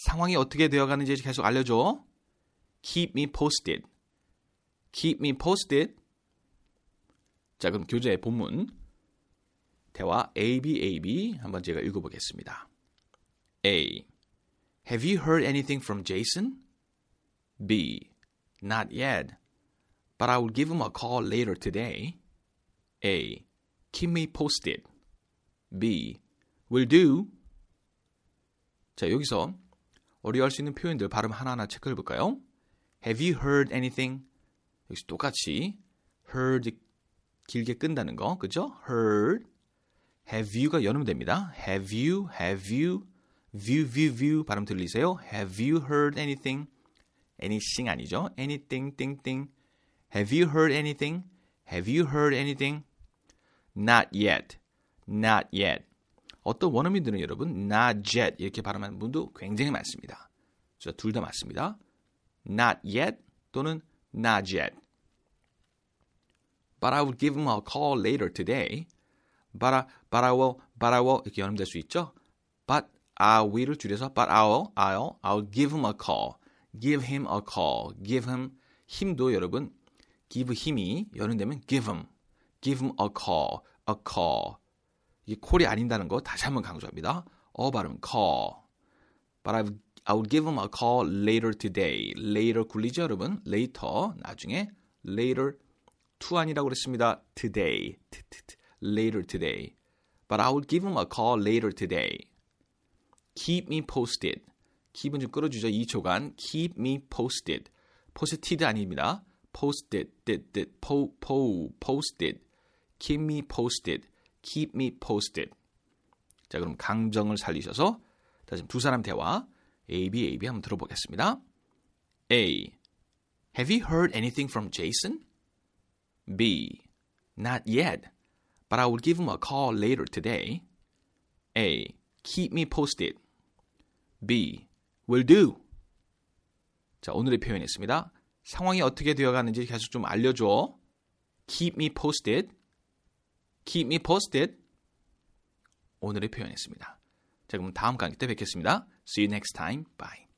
상황이 어떻게 되어가는지 계속 알려줘. Keep me posted. Keep me posted. 자, 그럼 교재 본문. 대화 A, B, A, B 한번 제가 읽어보겠습니다. A. Have you heard anything from Jason? B. Not yet. But I will give him a call later today. A. Keep me posted. B. Will do. 자, 여기서 어려워할 수 있는 표현들 발음 하나하나 체크해 볼까요? Have you heard anything? 역시 똑같이 heard 길게 끈다는 거, 그죠? heard. have you가 연음 됩니다. have you, have you, view, view, view 발음 들리세요? have you heard anything? anything 아니죠? anything, thing, thing. have you heard anything? have you heard anything? not yet, not yet. 어떤 원어민들은 여러분 not yet 이렇게 발음하는 분도 굉장히 많습니다. 둘다 맞습니다. not yet 또는 not yet. But I will give him a call later today. But I, but I will, but I will 이렇게 연음될 수 있죠. But I will을 줄여서 but I'll, I'll, I'll give him a call. Give him a call. Give him 힘도 여러분 give 힘이 연음되면 give him, give him a call, a call. 이 콜이 아닌다는 거 다시 한번 강조합니다. 어 발음 call. But I, I will give him a call later today. Later 굴리죠 여러분? Later 나중에 later 아니라고 그랬습니다. Today. Later today. But I will give him a call later today. Keep me posted. keep은 좀 끌어주죠. 2초간. Keep me posted. posted 아닙니다. posted, did, did, po, po, posted. Keep me posted. Keep me posted. 자, 그럼 강정을 살리셔서 다시 두 사람 대화 A, B, A, B 한번 들어보겠습니다. A. Have you heard anything from Jason? B. Not yet, but I will give him a call later today. A. Keep me posted. B. Will do. 자, 오늘의 표현이었습니다. 상황이 어떻게 되어가는지 계속 좀 알려줘. Keep me posted. Keep me posted. 오늘의 표현이었습니다. 자, 그럼 다음 강의 때 뵙겠습니다. See you next time. Bye.